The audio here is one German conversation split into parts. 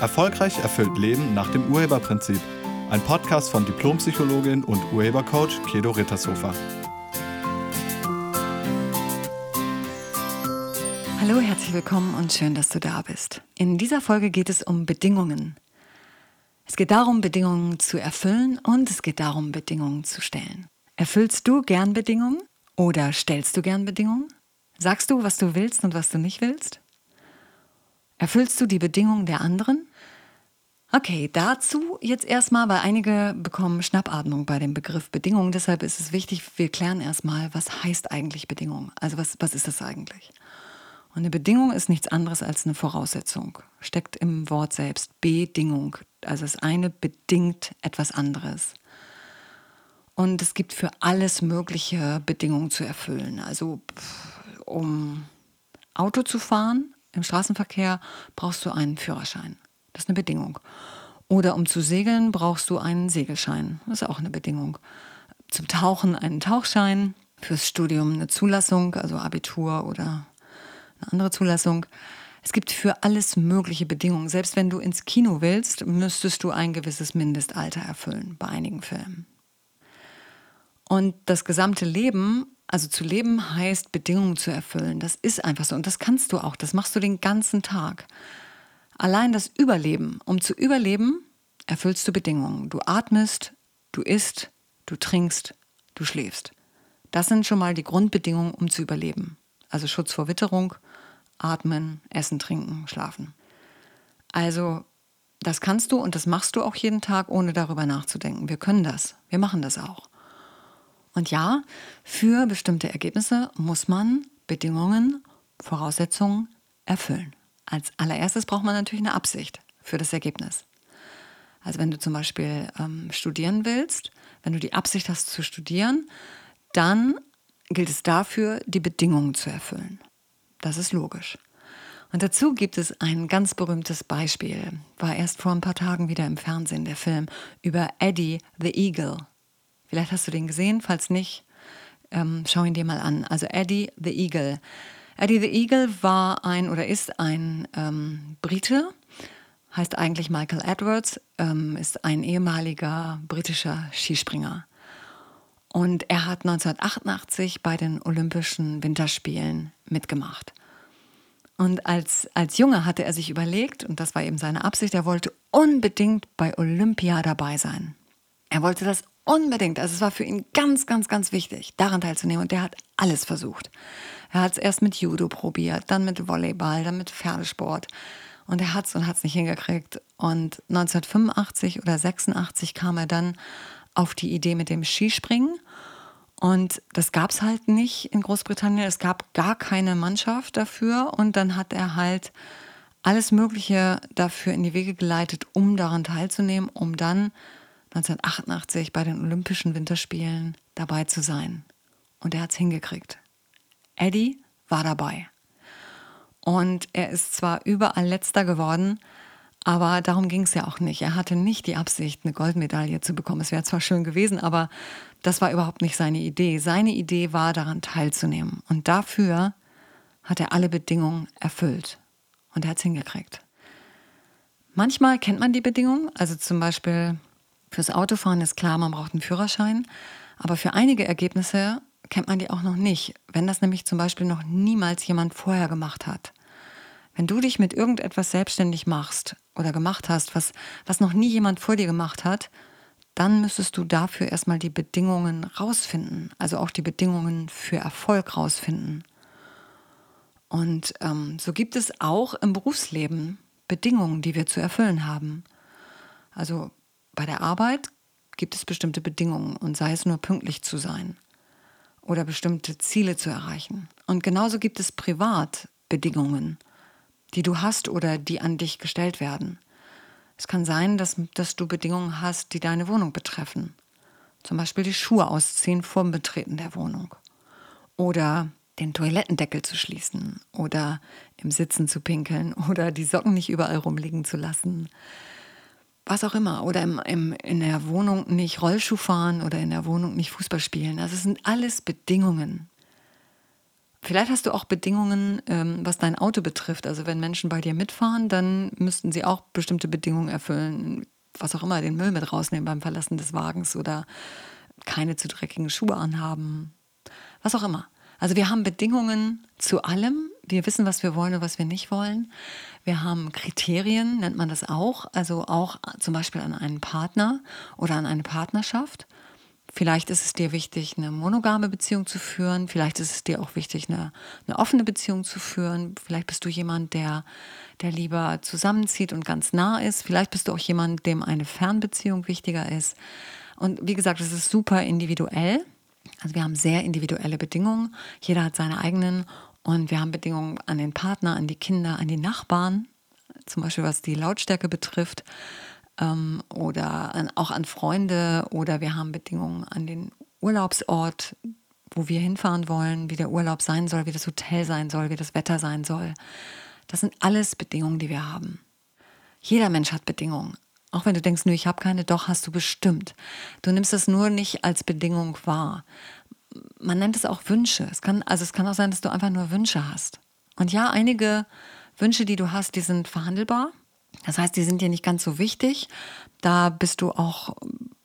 Erfolgreich erfüllt Leben nach dem Urheberprinzip. Ein Podcast von Diplompsychologin und Urhebercoach Kedo Rittershofer. Hallo, herzlich willkommen und schön, dass du da bist. In dieser Folge geht es um Bedingungen. Es geht darum, Bedingungen zu erfüllen und es geht darum, Bedingungen zu stellen. Erfüllst du gern Bedingungen oder stellst du gern Bedingungen? Sagst du, was du willst und was du nicht willst? Erfüllst du die Bedingungen der anderen? Okay, dazu jetzt erstmal, weil einige bekommen Schnappatmung bei dem Begriff Bedingungen. Deshalb ist es wichtig, wir klären erstmal, was heißt eigentlich Bedingung? Also was, was ist das eigentlich? Und eine Bedingung ist nichts anderes als eine Voraussetzung. Steckt im Wort selbst. Bedingung. Also das eine bedingt etwas anderes. Und es gibt für alles mögliche Bedingungen zu erfüllen. Also um Auto zu fahren, im Straßenverkehr brauchst du einen Führerschein. Das ist eine Bedingung. Oder um zu segeln brauchst du einen Segelschein. Das ist auch eine Bedingung. Zum Tauchen einen Tauchschein. Fürs Studium eine Zulassung, also Abitur oder eine andere Zulassung. Es gibt für alles mögliche Bedingungen. Selbst wenn du ins Kino willst, müsstest du ein gewisses Mindestalter erfüllen bei einigen Filmen. Und das gesamte Leben also zu leben heißt, Bedingungen zu erfüllen. Das ist einfach so. Und das kannst du auch. Das machst du den ganzen Tag. Allein das Überleben. Um zu überleben, erfüllst du Bedingungen. Du atmest, du isst, du trinkst, du schläfst. Das sind schon mal die Grundbedingungen, um zu überleben. Also Schutz vor Witterung, atmen, essen, trinken, schlafen. Also das kannst du und das machst du auch jeden Tag, ohne darüber nachzudenken. Wir können das. Wir machen das auch. Und ja, für bestimmte Ergebnisse muss man Bedingungen, Voraussetzungen erfüllen. Als allererstes braucht man natürlich eine Absicht für das Ergebnis. Also wenn du zum Beispiel ähm, studieren willst, wenn du die Absicht hast zu studieren, dann gilt es dafür, die Bedingungen zu erfüllen. Das ist logisch. Und dazu gibt es ein ganz berühmtes Beispiel. War erst vor ein paar Tagen wieder im Fernsehen der Film über Eddie the Eagle. Vielleicht hast du den gesehen, falls nicht, ähm, schau ihn dir mal an. Also Eddie the Eagle. Eddie the Eagle war ein oder ist ein ähm, Brite, heißt eigentlich Michael Edwards, ähm, ist ein ehemaliger britischer Skispringer. Und er hat 1988 bei den Olympischen Winterspielen mitgemacht. Und als, als Junge hatte er sich überlegt, und das war eben seine Absicht, er wollte unbedingt bei Olympia dabei sein. Er wollte das Unbedingt. Also es war für ihn ganz, ganz, ganz wichtig, daran teilzunehmen. Und der hat alles versucht. Er hat es erst mit Judo probiert, dann mit Volleyball, dann mit Pferdesport. Und er hat es und hat es nicht hingekriegt. Und 1985 oder 86 kam er dann auf die Idee mit dem Skispringen. Und das gab es halt nicht in Großbritannien. Es gab gar keine Mannschaft dafür. Und dann hat er halt alles Mögliche dafür in die Wege geleitet, um daran teilzunehmen, um dann 1988 bei den Olympischen Winterspielen dabei zu sein. Und er hat es hingekriegt. Eddie war dabei. Und er ist zwar überall letzter geworden, aber darum ging es ja auch nicht. Er hatte nicht die Absicht, eine Goldmedaille zu bekommen. Es wäre zwar schön gewesen, aber das war überhaupt nicht seine Idee. Seine Idee war, daran teilzunehmen. Und dafür hat er alle Bedingungen erfüllt. Und er hat es hingekriegt. Manchmal kennt man die Bedingungen, also zum Beispiel Fürs Autofahren ist klar, man braucht einen Führerschein, aber für einige Ergebnisse kennt man die auch noch nicht, wenn das nämlich zum Beispiel noch niemals jemand vorher gemacht hat. Wenn du dich mit irgendetwas selbstständig machst oder gemacht hast, was, was noch nie jemand vor dir gemacht hat, dann müsstest du dafür erstmal die Bedingungen rausfinden, also auch die Bedingungen für Erfolg rausfinden. Und ähm, so gibt es auch im Berufsleben Bedingungen, die wir zu erfüllen haben. Also bei der Arbeit gibt es bestimmte Bedingungen und sei es nur pünktlich zu sein oder bestimmte Ziele zu erreichen. Und genauso gibt es privat Bedingungen, die du hast oder die an dich gestellt werden. Es kann sein, dass, dass du Bedingungen hast, die deine Wohnung betreffen. Zum Beispiel die Schuhe ausziehen vor dem Betreten der Wohnung. Oder den Toilettendeckel zu schließen. Oder im Sitzen zu pinkeln. Oder die Socken nicht überall rumliegen zu lassen was auch immer. Oder im, im, in der Wohnung nicht Rollschuh fahren oder in der Wohnung nicht Fußball spielen. Das sind alles Bedingungen. Vielleicht hast du auch Bedingungen, ähm, was dein Auto betrifft. Also wenn Menschen bei dir mitfahren, dann müssten sie auch bestimmte Bedingungen erfüllen. Was auch immer, den Müll mit rausnehmen beim Verlassen des Wagens oder keine zu dreckigen Schuhe anhaben. Was auch immer. Also wir haben Bedingungen zu allem. Wir wissen, was wir wollen und was wir nicht wollen. Wir haben Kriterien, nennt man das auch. Also auch zum Beispiel an einen Partner oder an eine Partnerschaft. Vielleicht ist es dir wichtig, eine monogame Beziehung zu führen. Vielleicht ist es dir auch wichtig, eine, eine offene Beziehung zu führen. Vielleicht bist du jemand, der, der lieber zusammenzieht und ganz nah ist. Vielleicht bist du auch jemand, dem eine Fernbeziehung wichtiger ist. Und wie gesagt, es ist super individuell. Also wir haben sehr individuelle Bedingungen. Jeder hat seine eigenen. Und wir haben Bedingungen an den Partner, an die Kinder, an die Nachbarn. Zum Beispiel was die Lautstärke betrifft ähm, oder an, auch an Freunde oder wir haben Bedingungen an den Urlaubsort, wo wir hinfahren wollen, wie der Urlaub sein soll, wie das Hotel sein soll, wie das Wetter sein soll. Das sind alles Bedingungen, die wir haben. Jeder Mensch hat Bedingungen. Auch wenn du denkst, nö, ich habe keine, doch hast du bestimmt. Du nimmst es nur nicht als Bedingung wahr. Man nennt es auch Wünsche. Es kann, also es kann auch sein, dass du einfach nur Wünsche hast. Und ja, einige Wünsche, die du hast, die sind verhandelbar. Das heißt, die sind dir nicht ganz so wichtig. Da bist du auch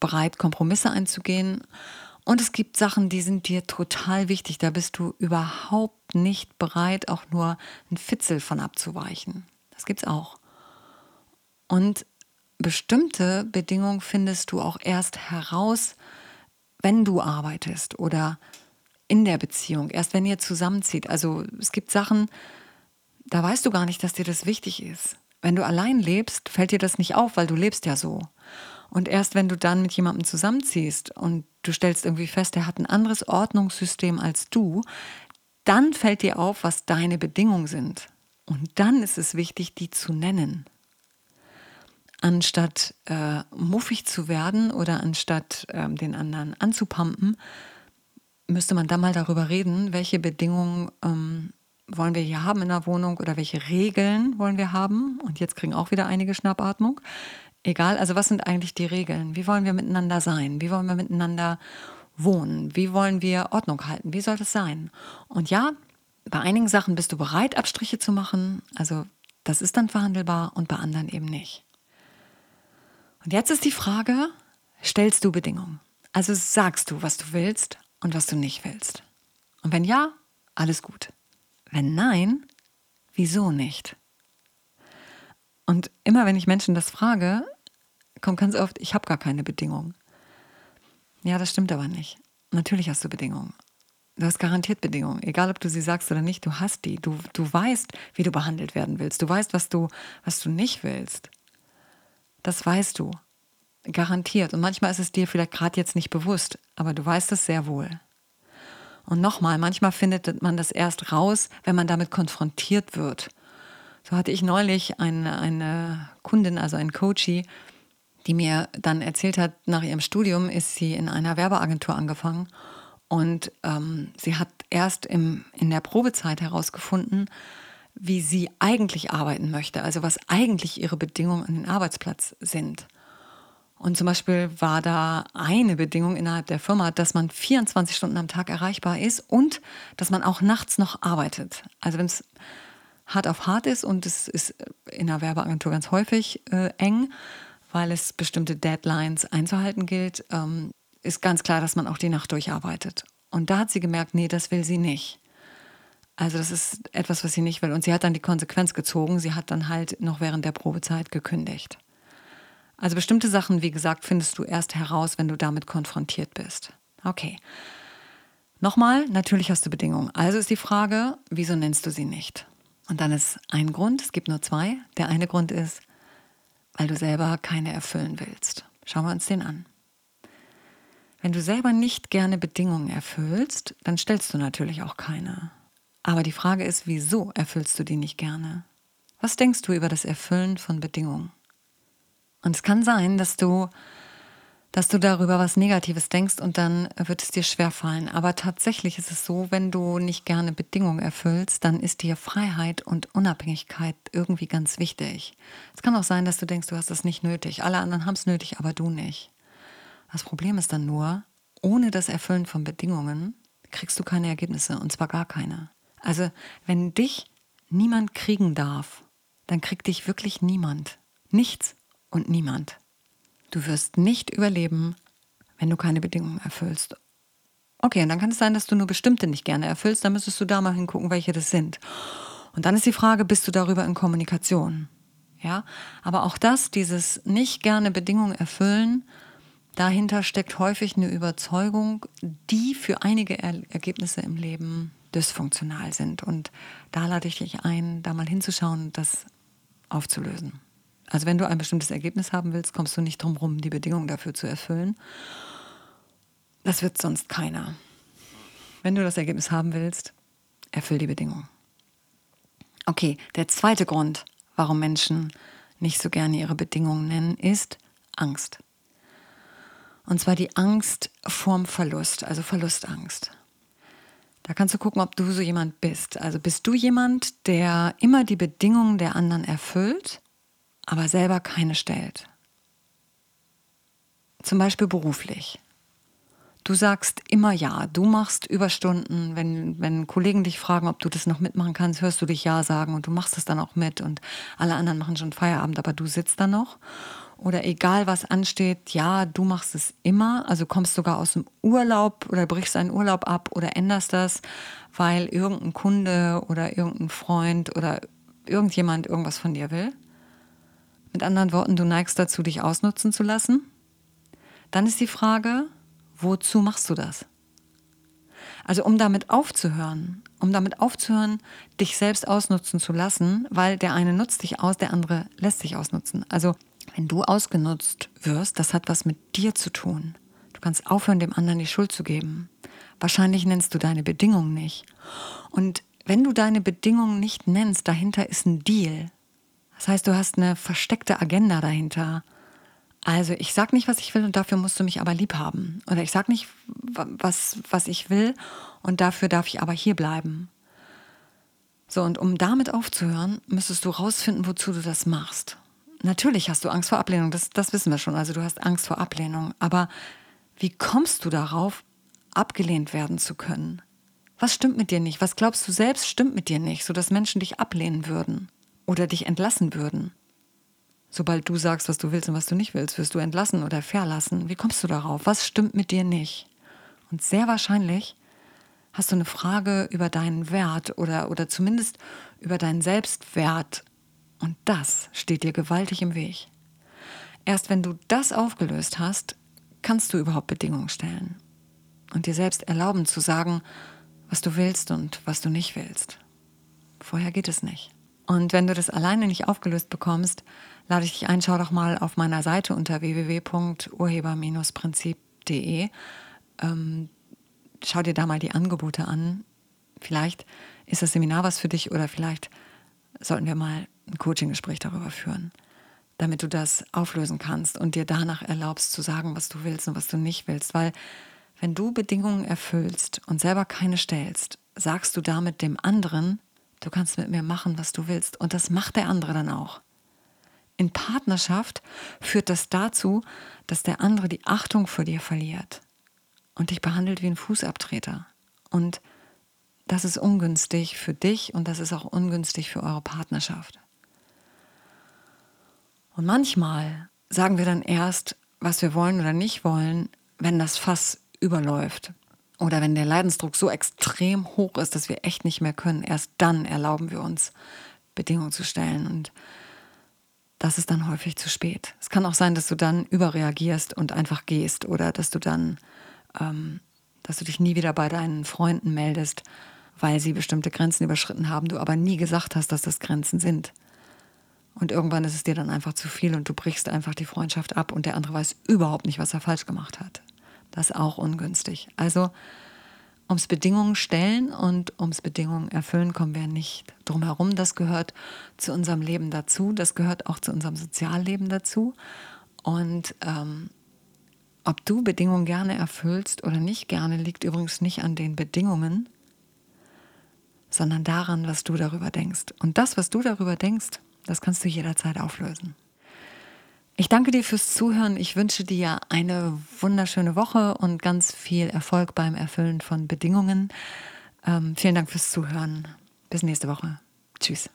bereit, Kompromisse einzugehen. Und es gibt Sachen, die sind dir total wichtig. Da bist du überhaupt nicht bereit, auch nur ein Fitzel von abzuweichen. Das gibt's auch. Und bestimmte Bedingungen findest du auch erst heraus, wenn du arbeitest oder in der Beziehung, erst wenn ihr zusammenzieht. Also es gibt Sachen, da weißt du gar nicht, dass dir das wichtig ist. Wenn du allein lebst, fällt dir das nicht auf, weil du lebst ja so. Und erst wenn du dann mit jemandem zusammenziehst und du stellst irgendwie fest, er hat ein anderes Ordnungssystem als du, dann fällt dir auf, was deine Bedingungen sind. Und dann ist es wichtig, die zu nennen. Anstatt äh, muffig zu werden oder anstatt äh, den anderen anzupumpen, müsste man dann mal darüber reden, welche Bedingungen ähm, wollen wir hier haben in der Wohnung oder welche Regeln wollen wir haben? Und jetzt kriegen auch wieder einige Schnappatmung. Egal, also was sind eigentlich die Regeln? Wie wollen wir miteinander sein? Wie wollen wir miteinander wohnen? Wie wollen wir Ordnung halten? Wie soll das sein? Und ja, bei einigen Sachen bist du bereit, Abstriche zu machen. Also das ist dann verhandelbar und bei anderen eben nicht. Und jetzt ist die Frage, stellst du Bedingungen? Also sagst du, was du willst und was du nicht willst. Und wenn ja, alles gut. Wenn nein, wieso nicht? Und immer wenn ich Menschen das frage, kommt ganz oft, ich habe gar keine Bedingungen. Ja, das stimmt aber nicht. Natürlich hast du Bedingungen. Du hast garantiert Bedingungen, egal ob du sie sagst oder nicht, du hast die. Du, du weißt, wie du behandelt werden willst. Du weißt, was du, was du nicht willst. Das weißt du. Garantiert. Und manchmal ist es dir vielleicht gerade jetzt nicht bewusst, aber du weißt es sehr wohl. Und nochmal, manchmal findet man das erst raus, wenn man damit konfrontiert wird. So hatte ich neulich eine, eine Kundin, also ein Coachie, die mir dann erzählt hat, nach ihrem Studium ist sie in einer Werbeagentur angefangen und ähm, sie hat erst im, in der Probezeit herausgefunden, wie sie eigentlich arbeiten möchte, also was eigentlich ihre Bedingungen an den Arbeitsplatz sind. Und zum Beispiel war da eine Bedingung innerhalb der Firma, dass man 24 Stunden am Tag erreichbar ist und dass man auch nachts noch arbeitet. Also wenn es hart auf hart ist und es ist in der Werbeagentur ganz häufig äh, eng, weil es bestimmte Deadlines einzuhalten gilt, ähm, ist ganz klar, dass man auch die Nacht durcharbeitet. Und da hat sie gemerkt, nee, das will sie nicht. Also das ist etwas, was sie nicht will. Und sie hat dann die Konsequenz gezogen. Sie hat dann halt noch während der Probezeit gekündigt. Also bestimmte Sachen, wie gesagt, findest du erst heraus, wenn du damit konfrontiert bist. Okay. Nochmal, natürlich hast du Bedingungen. Also ist die Frage, wieso nennst du sie nicht? Und dann ist ein Grund, es gibt nur zwei. Der eine Grund ist, weil du selber keine erfüllen willst. Schauen wir uns den an. Wenn du selber nicht gerne Bedingungen erfüllst, dann stellst du natürlich auch keine. Aber die Frage ist, wieso erfüllst du die nicht gerne? Was denkst du über das Erfüllen von Bedingungen? Und es kann sein, dass du, dass du darüber was Negatives denkst und dann wird es dir schwerfallen. Aber tatsächlich ist es so, wenn du nicht gerne Bedingungen erfüllst, dann ist dir Freiheit und Unabhängigkeit irgendwie ganz wichtig. Es kann auch sein, dass du denkst, du hast das nicht nötig. Alle anderen haben es nötig, aber du nicht. Das Problem ist dann nur, ohne das Erfüllen von Bedingungen kriegst du keine Ergebnisse und zwar gar keine. Also wenn dich niemand kriegen darf, dann kriegt dich wirklich niemand. Nichts und niemand. Du wirst nicht überleben, wenn du keine Bedingungen erfüllst. Okay, und dann kann es sein, dass du nur bestimmte nicht gerne erfüllst. Dann müsstest du da mal hingucken, welche das sind. Und dann ist die Frage, bist du darüber in Kommunikation? Ja, aber auch das, dieses nicht gerne Bedingungen erfüllen, dahinter steckt häufig eine Überzeugung, die für einige er Ergebnisse im Leben dysfunktional sind. Und da lade ich dich ein, da mal hinzuschauen und das aufzulösen. Also wenn du ein bestimmtes Ergebnis haben willst, kommst du nicht drum rum, die Bedingungen dafür zu erfüllen. Das wird sonst keiner. Wenn du das Ergebnis haben willst, erfüll die Bedingungen. Okay, der zweite Grund, warum Menschen nicht so gerne ihre Bedingungen nennen, ist Angst. Und zwar die Angst vorm Verlust, also Verlustangst. Da kannst du gucken, ob du so jemand bist. Also bist du jemand, der immer die Bedingungen der anderen erfüllt, aber selber keine stellt. Zum Beispiel beruflich. Du sagst immer ja, du machst Überstunden. Wenn, wenn Kollegen dich fragen, ob du das noch mitmachen kannst, hörst du dich ja sagen und du machst es dann auch mit und alle anderen machen schon Feierabend, aber du sitzt da noch oder egal was ansteht, ja, du machst es immer, also kommst sogar aus dem Urlaub oder brichst einen Urlaub ab oder änderst das, weil irgendein Kunde oder irgendein Freund oder irgendjemand irgendwas von dir will. Mit anderen Worten, du neigst dazu, dich ausnutzen zu lassen. Dann ist die Frage, wozu machst du das? Also um damit aufzuhören, um damit aufzuhören, dich selbst ausnutzen zu lassen, weil der eine nutzt dich aus, der andere lässt sich ausnutzen. Also wenn du ausgenutzt wirst, das hat was mit dir zu tun. Du kannst aufhören, dem anderen die Schuld zu geben. Wahrscheinlich nennst du deine Bedingungen nicht. Und wenn du deine Bedingungen nicht nennst, dahinter ist ein Deal. Das heißt, du hast eine versteckte Agenda dahinter. Also ich sag nicht, was ich will und dafür musst du mich aber lieb haben. Oder ich sag nicht, was, was ich will und dafür darf ich aber hier bleiben. So, und um damit aufzuhören, müsstest du rausfinden, wozu du das machst. Natürlich hast du Angst vor Ablehnung, das, das wissen wir schon. Also du hast Angst vor Ablehnung. Aber wie kommst du darauf, abgelehnt werden zu können? Was stimmt mit dir nicht? Was glaubst du selbst stimmt mit dir nicht, sodass Menschen dich ablehnen würden oder dich entlassen würden? Sobald du sagst, was du willst und was du nicht willst, wirst du entlassen oder verlassen. Wie kommst du darauf? Was stimmt mit dir nicht? Und sehr wahrscheinlich hast du eine Frage über deinen Wert oder, oder zumindest über deinen Selbstwert und das steht dir gewaltig im Weg. Erst wenn du das aufgelöst hast, kannst du überhaupt Bedingungen stellen und dir selbst erlauben zu sagen, was du willst und was du nicht willst. Vorher geht es nicht. Und wenn du das alleine nicht aufgelöst bekommst, lade ich dich ein, schau doch mal auf meiner Seite unter www.urheber-prinzip.de. Ähm, schau dir da mal die Angebote an. Vielleicht ist das Seminar was für dich oder vielleicht sollten wir mal ein Coaching-Gespräch darüber führen, damit du das auflösen kannst und dir danach erlaubst zu sagen, was du willst und was du nicht willst. Weil wenn du Bedingungen erfüllst und selber keine stellst, sagst du damit dem anderen, du kannst mit mir machen, was du willst. Und das macht der andere dann auch. In Partnerschaft führt das dazu, dass der andere die Achtung vor dir verliert und dich behandelt wie ein Fußabtreter. Und das ist ungünstig für dich und das ist auch ungünstig für eure Partnerschaft. Und manchmal sagen wir dann erst, was wir wollen oder nicht wollen, wenn das Fass überläuft. Oder wenn der Leidensdruck so extrem hoch ist, dass wir echt nicht mehr können. Erst dann erlauben wir uns, Bedingungen zu stellen. Und das ist dann häufig zu spät. Es kann auch sein, dass du dann überreagierst und einfach gehst. Oder dass du dann, ähm, dass du dich nie wieder bei deinen Freunden meldest, weil sie bestimmte Grenzen überschritten haben, du aber nie gesagt hast, dass das Grenzen sind. Und irgendwann ist es dir dann einfach zu viel und du brichst einfach die Freundschaft ab und der andere weiß überhaupt nicht, was er falsch gemacht hat. Das ist auch ungünstig. Also ums Bedingungen stellen und ums Bedingungen erfüllen kommen wir nicht drum herum. Das gehört zu unserem Leben dazu. Das gehört auch zu unserem Sozialleben dazu. Und ähm, ob du Bedingungen gerne erfüllst oder nicht gerne, liegt übrigens nicht an den Bedingungen, sondern daran, was du darüber denkst. Und das, was du darüber denkst, das kannst du jederzeit auflösen. Ich danke dir fürs Zuhören. Ich wünsche dir eine wunderschöne Woche und ganz viel Erfolg beim Erfüllen von Bedingungen. Ähm, vielen Dank fürs Zuhören. Bis nächste Woche. Tschüss.